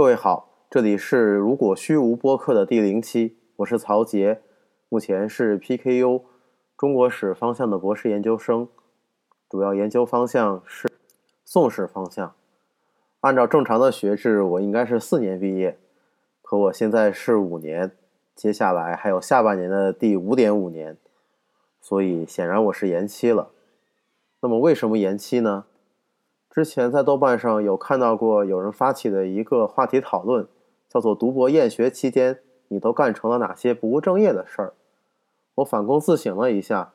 各位好，这里是如果虚无播客的第零期，我是曹杰，目前是 PKU 中国史方向的博士研究生，主要研究方向是宋史方向。按照正常的学制，我应该是四年毕业，可我现在是五年，接下来还有下半年的第五点五年，所以显然我是延期了。那么为什么延期呢？之前在豆瓣上有看到过有人发起的一个话题讨论，叫做“读博厌学期间你都干成了哪些不务正业的事儿”。我反躬自省了一下，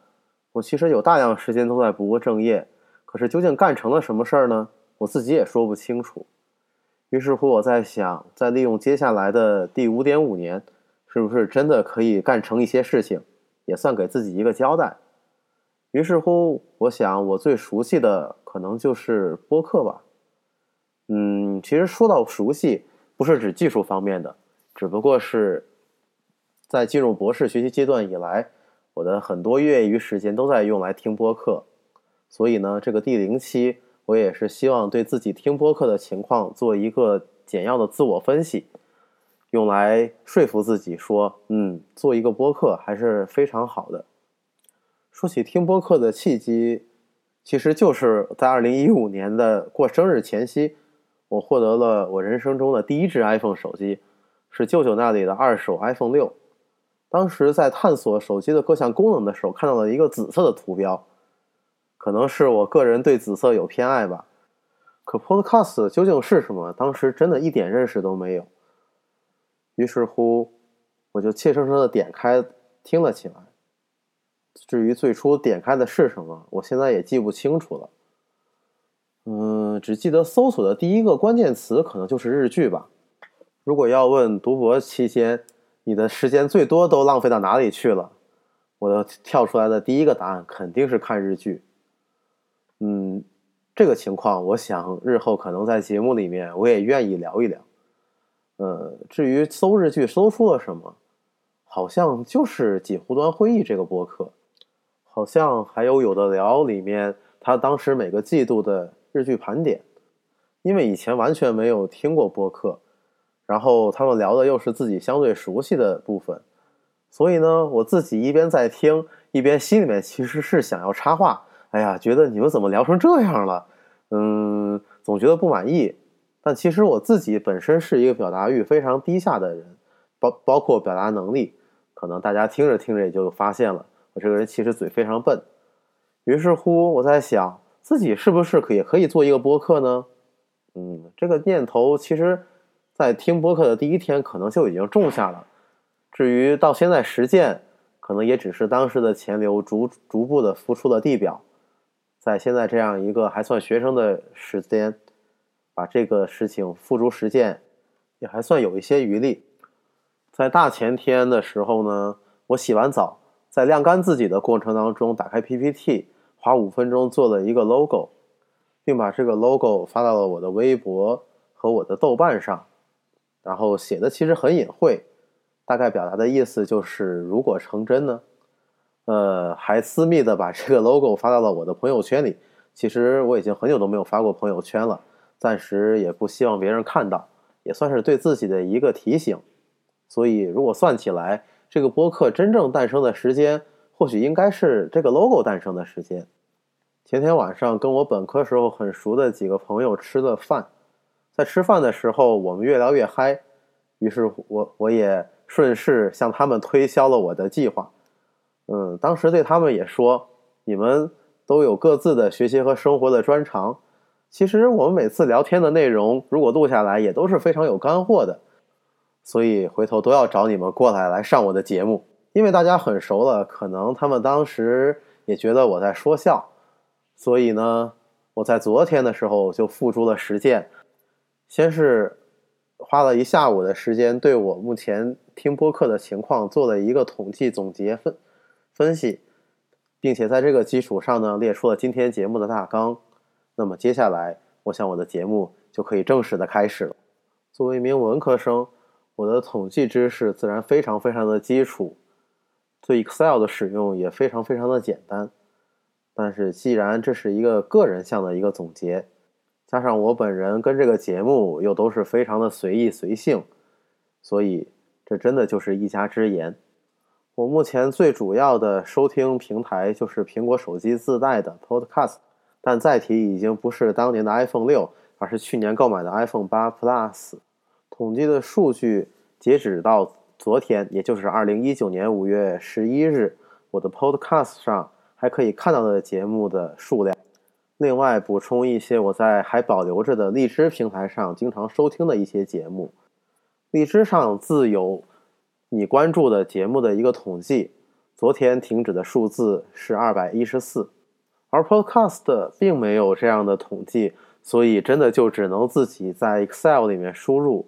我其实有大量时间都在不务正业，可是究竟干成了什么事儿呢？我自己也说不清楚。于是乎，我在想，在利用接下来的第五点五年，是不是真的可以干成一些事情，也算给自己一个交代。于是乎，我想我最熟悉的可能就是播客吧。嗯，其实说到熟悉，不是指技术方面的，只不过是在进入博士学习阶段以来，我的很多业余时间都在用来听播客。所以呢，这个第零期，我也是希望对自己听播客的情况做一个简要的自我分析，用来说服自己说，嗯，做一个播客还是非常好的。说起听播客的契机，其实就是在二零一五年的过生日前夕，我获得了我人生中的第一只 iPhone 手机，是舅舅那里的二手 iPhone 六。当时在探索手机的各项功能的时候，看到了一个紫色的图标，可能是我个人对紫色有偏爱吧。可 Podcast 究竟是什么？当时真的一点认识都没有。于是乎，我就怯生生的点开听了起来。至于最初点开的是什么，我现在也记不清楚了。嗯，只记得搜索的第一个关键词可能就是日剧吧。如果要问读博期间你的时间最多都浪费到哪里去了，我的跳出来的第一个答案肯定是看日剧。嗯，这个情况，我想日后可能在节目里面我也愿意聊一聊。呃，至于搜日剧搜出了什么，好像就是锦湖端会议这个播客。好像还有有的聊里面，他当时每个季度的日剧盘点，因为以前完全没有听过播客，然后他们聊的又是自己相对熟悉的部分，所以呢，我自己一边在听，一边心里面其实是想要插话。哎呀，觉得你们怎么聊成这样了？嗯，总觉得不满意。但其实我自己本身是一个表达欲非常低下的人，包包括表达能力，可能大家听着听着也就发现了。我这个人其实嘴非常笨，于是乎我在想自己是不是可以可以做一个播客呢？嗯，这个念头其实，在听播客的第一天可能就已经种下了。至于到现在实践，可能也只是当时的潜流逐逐步的浮出了地表。在现在这样一个还算学生的时间，把这个事情付诸实践，也还算有一些余力。在大前天的时候呢，我洗完澡。在晾干自己的过程当中，打开 PPT，花五分钟做了一个 logo，并把这个 logo 发到了我的微博和我的豆瓣上。然后写的其实很隐晦，大概表达的意思就是如果成真呢，呃，还私密的把这个 logo 发到了我的朋友圈里。其实我已经很久都没有发过朋友圈了，暂时也不希望别人看到，也算是对自己的一个提醒。所以如果算起来。这个播客真正诞生的时间，或许应该是这个 logo 诞生的时间。前天晚上跟我本科时候很熟的几个朋友吃了饭，在吃饭的时候，我们越聊越嗨，于是我我也顺势向他们推销了我的计划。嗯，当时对他们也说，你们都有各自的学习和生活的专长，其实我们每次聊天的内容，如果录下来，也都是非常有干货的。所以回头都要找你们过来来上我的节目，因为大家很熟了，可能他们当时也觉得我在说笑，所以呢，我在昨天的时候就付诸了实践，先是花了一下午的时间，对我目前听播客的情况做了一个统计总结分分析，并且在这个基础上呢，列出了今天节目的大纲。那么接下来，我想我的节目就可以正式的开始了。作为一名文科生。我的统计知识自然非常非常的基础，对 Excel 的使用也非常非常的简单。但是既然这是一个个人项的一个总结，加上我本人跟这个节目又都是非常的随意随性，所以这真的就是一家之言。我目前最主要的收听平台就是苹果手机自带的 Podcast，但载体已经不是当年的 iPhone 六，而是去年购买的 iPhone 八 Plus。统计的数据截止到昨天，也就是二零一九年五月十一日，我的 Podcast 上还可以看到的节目的数量。另外补充一些我在还保留着的荔枝平台上经常收听的一些节目。荔枝上自有。你关注的节目的一个统计，昨天停止的数字是二百一十四，而 Podcast 并没有这样的统计，所以真的就只能自己在 Excel 里面输入。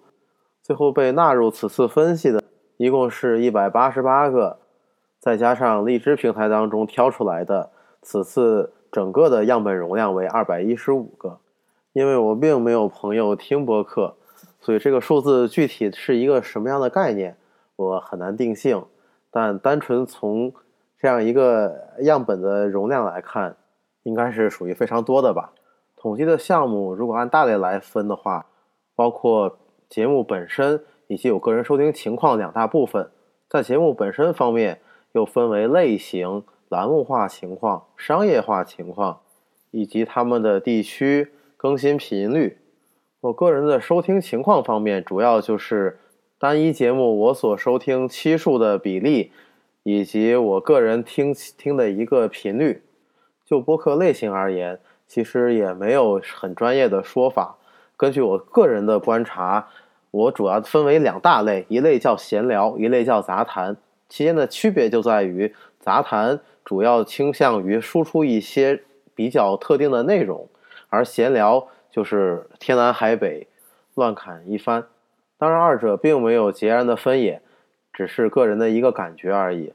最后被纳入此次分析的一共是一百八十八个，再加上荔枝平台当中挑出来的，此次整个的样本容量为二百一十五个。因为我并没有朋友听播客，所以这个数字具体是一个什么样的概念？我很难定性，但单纯从这样一个样本的容量来看，应该是属于非常多的吧。统计的项目如果按大类来分的话，包括节目本身以及我个人收听情况两大部分。在节目本身方面，又分为类型、栏目化情况、商业化情况，以及他们的地区更新频率。我个人的收听情况方面，主要就是。单一节目我所收听期数的比例，以及我个人听听的一个频率。就播客类型而言，其实也没有很专业的说法。根据我个人的观察，我主要分为两大类：一类叫闲聊，一类叫杂谈。其间的区别就在于，杂谈主要倾向于输出一些比较特定的内容，而闲聊就是天南海北，乱侃一番。当然，二者并没有截然的分野，只是个人的一个感觉而已。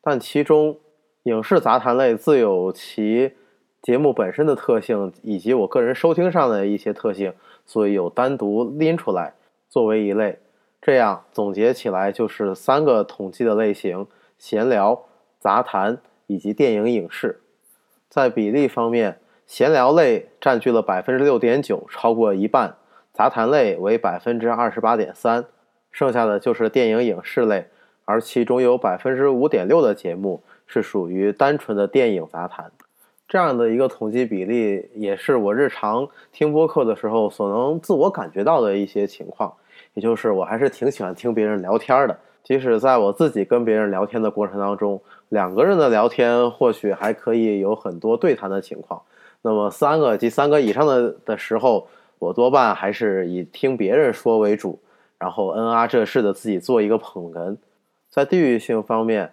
但其中，影视杂谈类自有其节目本身的特性，以及我个人收听上的一些特性，所以有单独拎出来作为一类。这样总结起来就是三个统计的类型：闲聊、杂谈以及电影影视。在比例方面，闲聊类占据了百分之六点九，超过一半。杂谈类为百分之二十八点三，剩下的就是电影影视类，而其中有百分之五点六的节目是属于单纯的电影杂谈。这样的一个统计比例，也是我日常听播客的时候所能自我感觉到的一些情况。也就是我还是挺喜欢听别人聊天的，即使在我自己跟别人聊天的过程当中，两个人的聊天或许还可以有很多对谈的情况，那么三个及三个以上的的时候。我多半还是以听别人说为主，然后嗯啊这事的自己做一个捧哏。在地域性方面，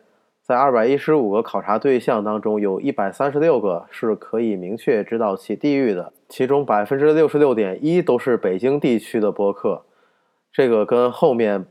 在二百一十五个考察对象当中，有一百三十六个是可以明确知道其地域的，其中百分之六十六点一都是北京地区的播客。这个跟后面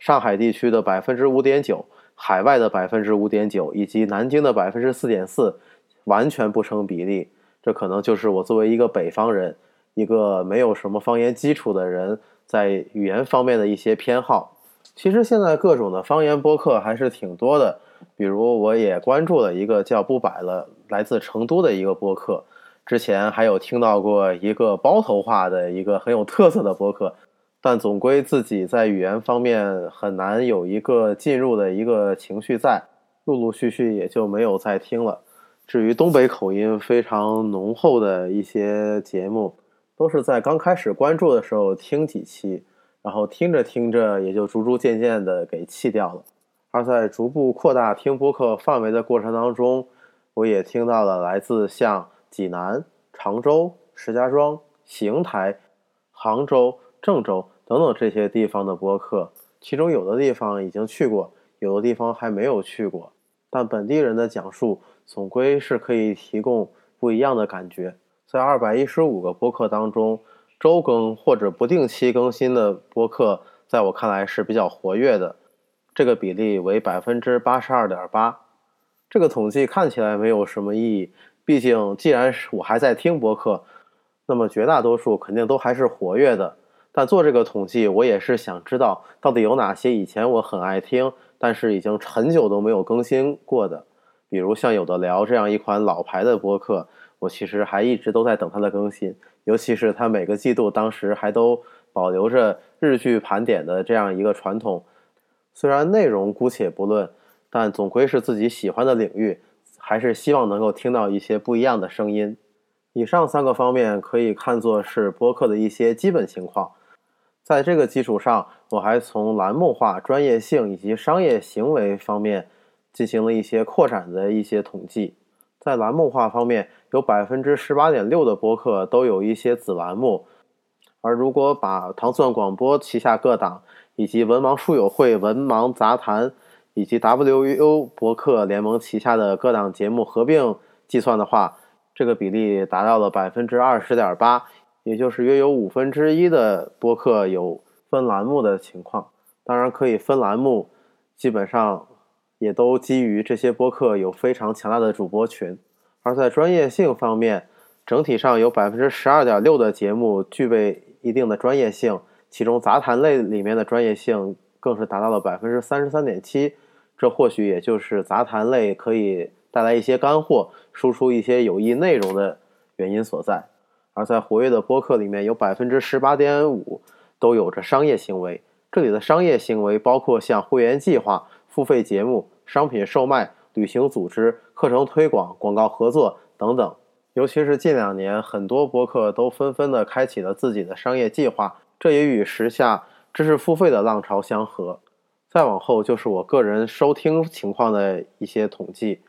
上海地区的百分之五点九、海外的百分之五点九以及南京的百分之四点四完全不成比例。这可能就是我作为一个北方人。一个没有什么方言基础的人，在语言方面的一些偏好。其实现在各种的方言播客还是挺多的，比如我也关注了一个叫“不摆了”，来自成都的一个播客。之前还有听到过一个包头话的一个很有特色的播客，但总归自己在语言方面很难有一个进入的一个情绪在，陆陆续续也就没有再听了。至于东北口音非常浓厚的一些节目。都是在刚开始关注的时候听几期，然后听着听着也就逐逐渐渐的给弃掉了。而在逐步扩大听播客范围的过程当中，我也听到了来自像济南、常州、石家庄、邢台、杭州、郑州等等这些地方的播客，其中有的地方已经去过，有的地方还没有去过，但本地人的讲述总归是可以提供不一样的感觉。在二百一十五个播客当中，周更或者不定期更新的播客，在我看来是比较活跃的，这个比例为百分之八十二点八。这个统计看起来没有什么意义，毕竟既然是我还在听播客，那么绝大多数肯定都还是活跃的。但做这个统计，我也是想知道到底有哪些以前我很爱听，但是已经很久都没有更新过的，比如像有的聊这样一款老牌的播客。我其实还一直都在等它的更新，尤其是它每个季度当时还都保留着日剧盘点的这样一个传统。虽然内容姑且不论，但总归是自己喜欢的领域，还是希望能够听到一些不一样的声音。以上三个方面可以看作是播客的一些基本情况。在这个基础上，我还从栏目化、专业性以及商业行为方面进行了一些扩展的一些统计。在栏目化方面，有百分之十八点六的播客都有一些子栏目，而如果把糖蒜广播旗下各档以及文盲书友会、文盲杂谈以及 WU 博客联盟旗下的各档节目合并计算的话，这个比例达到了百分之二十点八，也就是约有五分之一的播客有分栏目的情况。当然，可以分栏目，基本上。也都基于这些播客有非常强大的主播群，而在专业性方面，整体上有百分之十二点六的节目具备一定的专业性，其中杂谈类里面的专业性更是达到了百分之三十三点七，这或许也就是杂谈类可以带来一些干货、输出一些有益内容的原因所在。而在活跃的播客里面，有百分之十八点五都有着商业行为，这里的商业行为包括像会员计划。付费节目、商品售卖、旅行组织、课程推广、广告合作等等，尤其是近两年，很多播客都纷纷的开启了自己的商业计划，这也与时下知识付费的浪潮相合。再往后就是我个人收听情况的一些统计，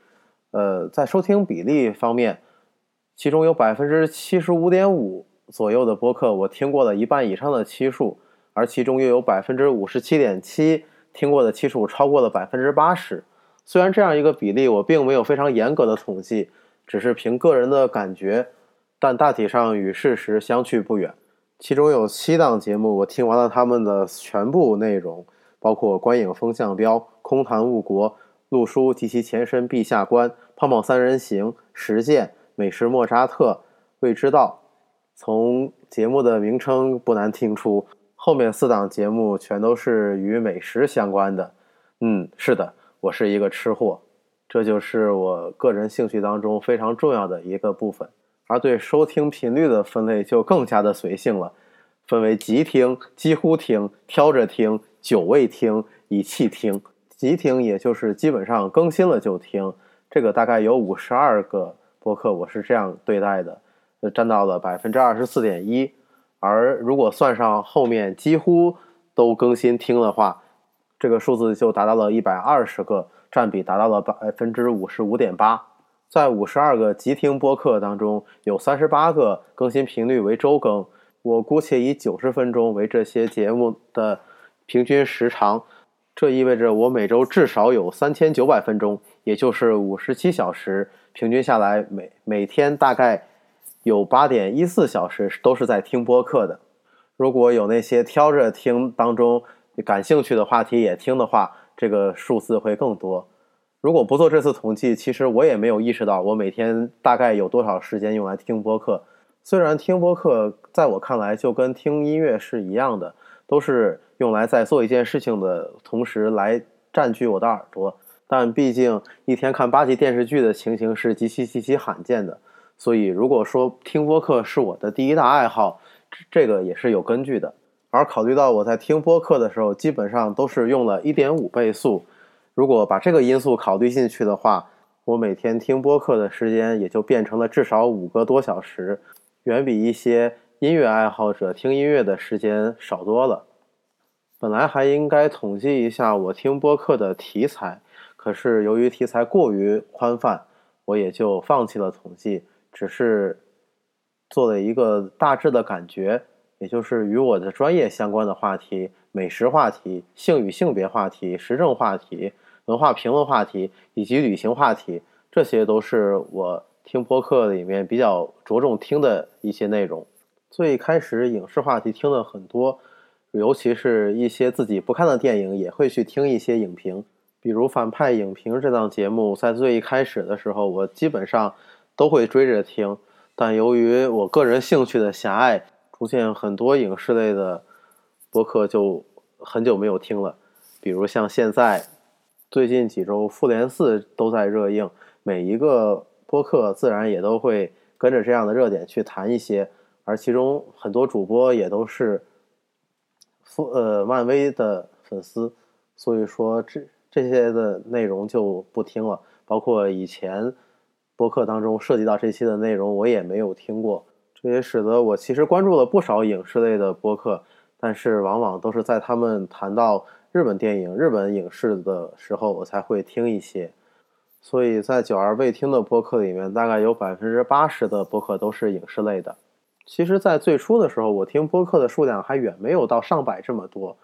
呃，在收听比例方面，其中有百分之七十五点五左右的播客我听过了一半以上的期数，而其中又有百分之五十七点七。听过的期数超过了百分之八十，虽然这样一个比例我并没有非常严格的统计，只是凭个人的感觉，但大体上与事实相去不远。其中有七档节目我听完了他们的全部内容，包括《观影风向标》《空谈误国》《陆书及其前身陛下观》《胖胖三人行》《实践》《美食莫扎特》《未知道》。从节目的名称不难听出。后面四档节目全都是与美食相关的，嗯，是的，我是一个吃货，这就是我个人兴趣当中非常重要的一个部分。而对收听频率的分类就更加的随性了，分为急听、几乎听、挑着听、久未听、以气听。急听也就是基本上更新了就听，这个大概有五十二个播客，我是这样对待的，占到了百分之二十四点一。而如果算上后面几乎都更新听的话，这个数字就达到了一百二十个，占比达到了百分之五十五点八。在五十二个集听播客当中，有三十八个更新频率为周更。我姑且以九十分钟为这些节目的平均时长，这意味着我每周至少有三千九百分钟，也就是五十七小时，平均下来每每天大概。有八点一四小时都是在听播客的。如果有那些挑着听当中感兴趣的话题也听的话，这个数字会更多。如果不做这次统计，其实我也没有意识到我每天大概有多少时间用来听播客。虽然听播客在我看来就跟听音乐是一样的，都是用来在做一件事情的同时来占据我的耳朵，但毕竟一天看八集电视剧的情形是极其极其罕见的。所以，如果说听播客是我的第一大爱好，这个也是有根据的。而考虑到我在听播客的时候，基本上都是用了一点五倍速，如果把这个因素考虑进去的话，我每天听播客的时间也就变成了至少五个多小时，远比一些音乐爱好者听音乐的时间少多了。本来还应该统计一下我听播客的题材，可是由于题材过于宽泛，我也就放弃了统计。只是做了一个大致的感觉，也就是与我的专业相关的话题、美食话题、性与性别话题、时政话题、文化评论话题以及旅行话题，这些都是我听播客里面比较着重听的一些内容。最开始影视话题听了很多，尤其是一些自己不看的电影，也会去听一些影评，比如《反派影评》这档节目，在最一开始的时候，我基本上。都会追着听，但由于我个人兴趣的狭隘，出现很多影视类的播客就很久没有听了。比如像现在最近几周《复联四》都在热映，每一个播客自然也都会跟。着这样的热点去谈一些，而其中很多主播也都是，复呃漫威的粉丝，所以说这这些的内容就不听了。包括以前播客当中涉及到这期的内容，我也没有听过。这也使得我其实关注了不少影视类的播客，但是往往都是在他们谈到日本电影、日本影视的时候，我才会听一些。所以在九儿未听的播客里面，大概有百分之八十的播客都是影视类的。其实，在最初的时候，我听播客的数量还远没有到上百这么多。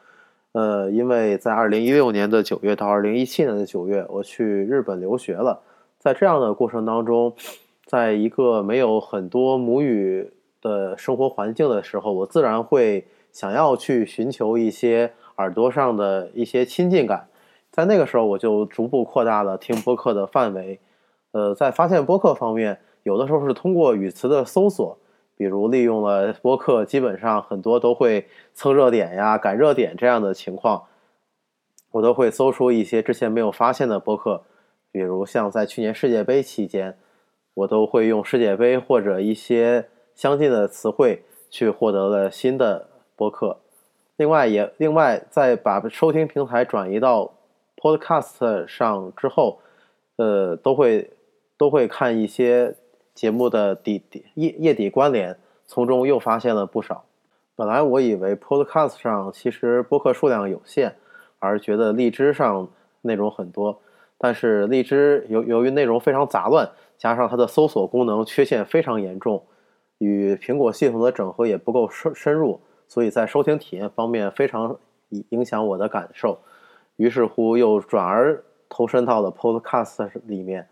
呃，因为在二零一六年的九月到二零一七年的九月，我去日本留学了。在这样的过程当中，在一个没有很多母语的生活环境的时候，我自然会想要去寻求一些耳朵上的一些亲近感。在那个时候，我就逐步扩大了听播客的范围。呃，在发现播客方面，有的时候是通过语词的搜索，比如利用了播客，基本上很多都会蹭热点呀、赶热点这样的情况，我都会搜出一些之前没有发现的播客。比如像在去年世界杯期间，我都会用世界杯或者一些相近的词汇去获得了新的播客。另外，也另外再把收听平台转移到。Podcast 上之后，呃，都会都会看一些节目的底底页页底关联，从中又发现了不少。本来我以为 Podcast 上其实播客数量有限，而觉得荔枝上内容很多，但是荔枝由由于内容非常杂乱，加上它的搜索功能缺陷非常严重，与苹果系统的整合也不够深深入，所以在收听体验方面非常影响我的感受。于是乎，又转而投身到了 Podcast 里面。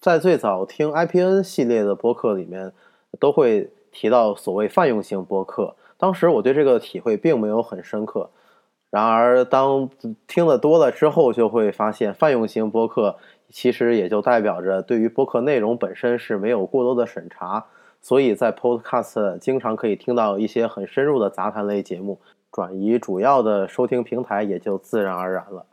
在最早听 IPN 系列的播客里面，都会提到所谓泛用型播客。当时我对这个体会并没有很深刻。然而，当听得多了之后，就会发现泛用型播客其实也就代表着对于播客内容本身是没有过多的审查。所以在 Podcast 经常可以听到一些很深入的杂谈类节目。转移主要的收听平台也就自然而然了。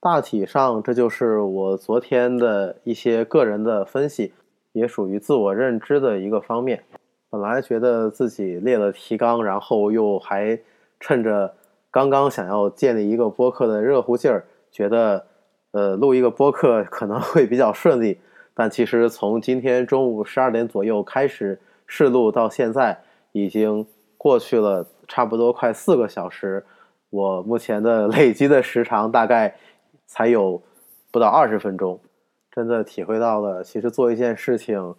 大体上，这就是我昨天的一些个人的分析，也属于自我认知的一个方面。本来觉得自己列了提纲，然后又还趁着刚刚想要建立一个播客的热乎劲儿，觉得呃录一个播客可能会比较顺利。但其实从今天中午十二点左右开始试录到现在，已经过去了。差不多快四个小时，我目前的 累积的时长大概才有不到二十分钟，真的体会到了，其实做一件事情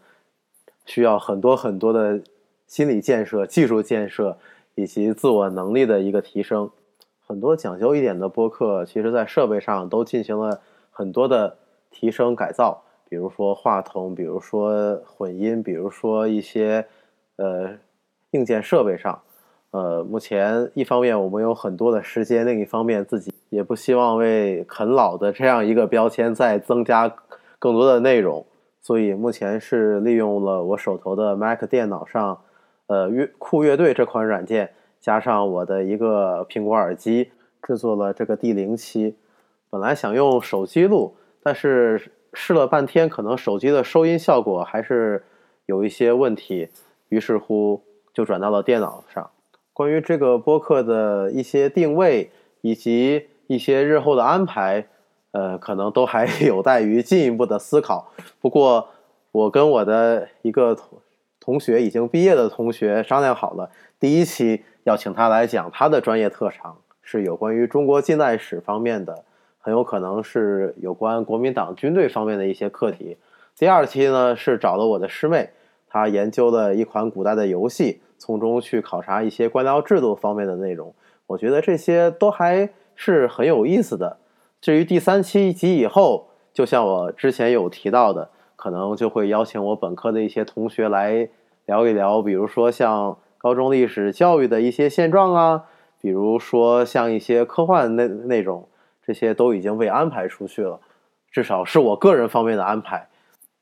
需要很多很多的心理建设、技术建设以及自我能力的一个提升。很多讲究一点的播客，其实在设备上都进行了很多的提升改造，比如说话筒，比如说混音，比如说一些呃硬件设备上。呃，目前一方面我们有很多的时间，另一方面自己也不希望为啃老的这样一个标签再增加更多的内容，所以目前是利用了我手头的 Mac 电脑上，呃乐酷乐队这款软件，加上我的一个苹果耳机，制作了这个第零期。本来想用手机录，但是试了半天，可能手机的收音效果还是有一些问题，于是乎就转到了电脑上。关于这个播客的一些定位以及一些日后的安排，呃，可能都还 有待于进一步的思考。不过，我跟我的一个同同学已经毕业的同学商量好了，第一期要请他来讲他的专业特长，是有关于中国近代史方面的，很有可能是有关国民党军队方面的一些课题。第二期呢，是找了我的师妹，她研究了一款古代的游戏。从中去考察一些官僚制度方面的内容，我觉得这些都还是很有意思的。至于第三期及以后，就像我之前有提到的，可能就会邀请我本科的一些同学来聊一聊，比如说像高中历史教育的一些现状啊，比如说像一些科幻内内容，这些都已经被安排出去了，至少是我个人方面的安排。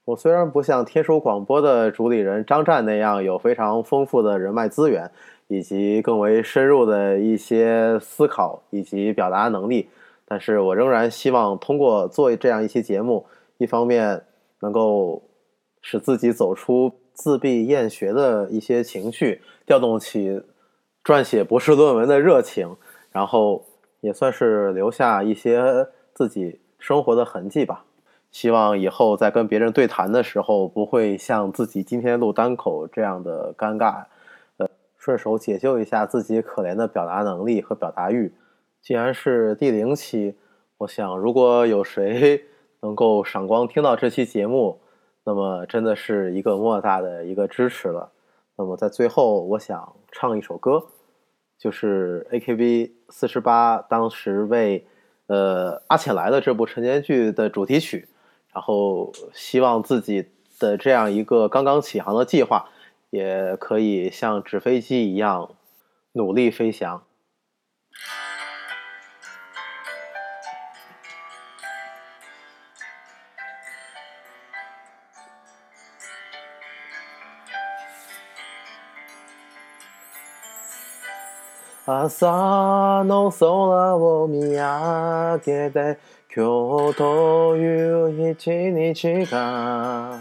我虽然不像天书广播的主理人张湛那样有非常丰富的人脉资源，以及更为深入的一些思考以及表达能力，但是我仍然希望通过做这样一期节目，一方面能够使自己走出自闭厌学的一些情绪，调动起撰写博士论文的热情，然后也算是留下一些自己生活的痕迹吧。希望以后在跟别人对谈的时候，不会像自己今天录单口这样的尴尬。呃，顺手解救一下自己可怜的表达能力和表达欲。既然是第零期，我想如果有谁 能够赏光听到这期节目，那么真的是一个莫大的一个支持了。那么在最后，我想唱一首歌，就是 AKB 四十八当时为呃《阿浅来的》这部陈年剧的主题曲。然后，希望自己的这样一个刚刚起航的计划，也可以像纸飞机一样努力飞翔。朝の空を見上げて今日という一日が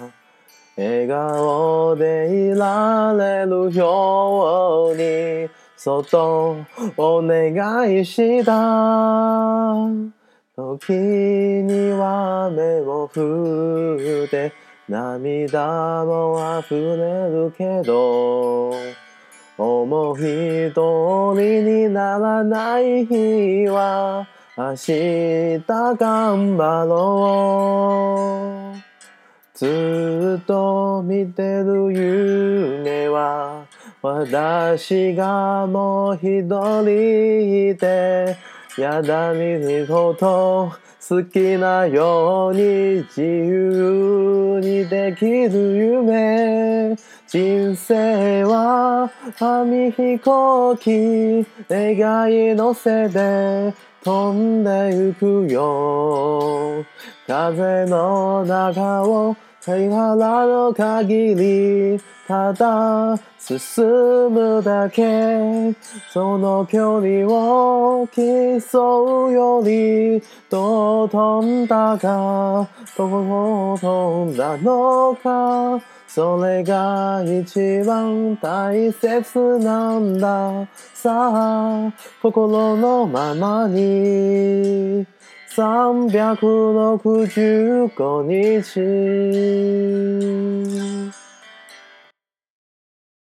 笑顔でいられるようにそっとお願いした。時には目を振って涙も溢れるけど思う一人にならない日は明日頑張ろう。ずっと見てる夢は私がもう一人いてやだにほど好きなように自由にできる夢。人生は紙飛行機願い乗せて飛んでゆくよ。風の中を貝原の限りただ進むだけその距離を競うよりどう飛んだかどこ飛んだのかそれが一番大切なんださあ心のままに365日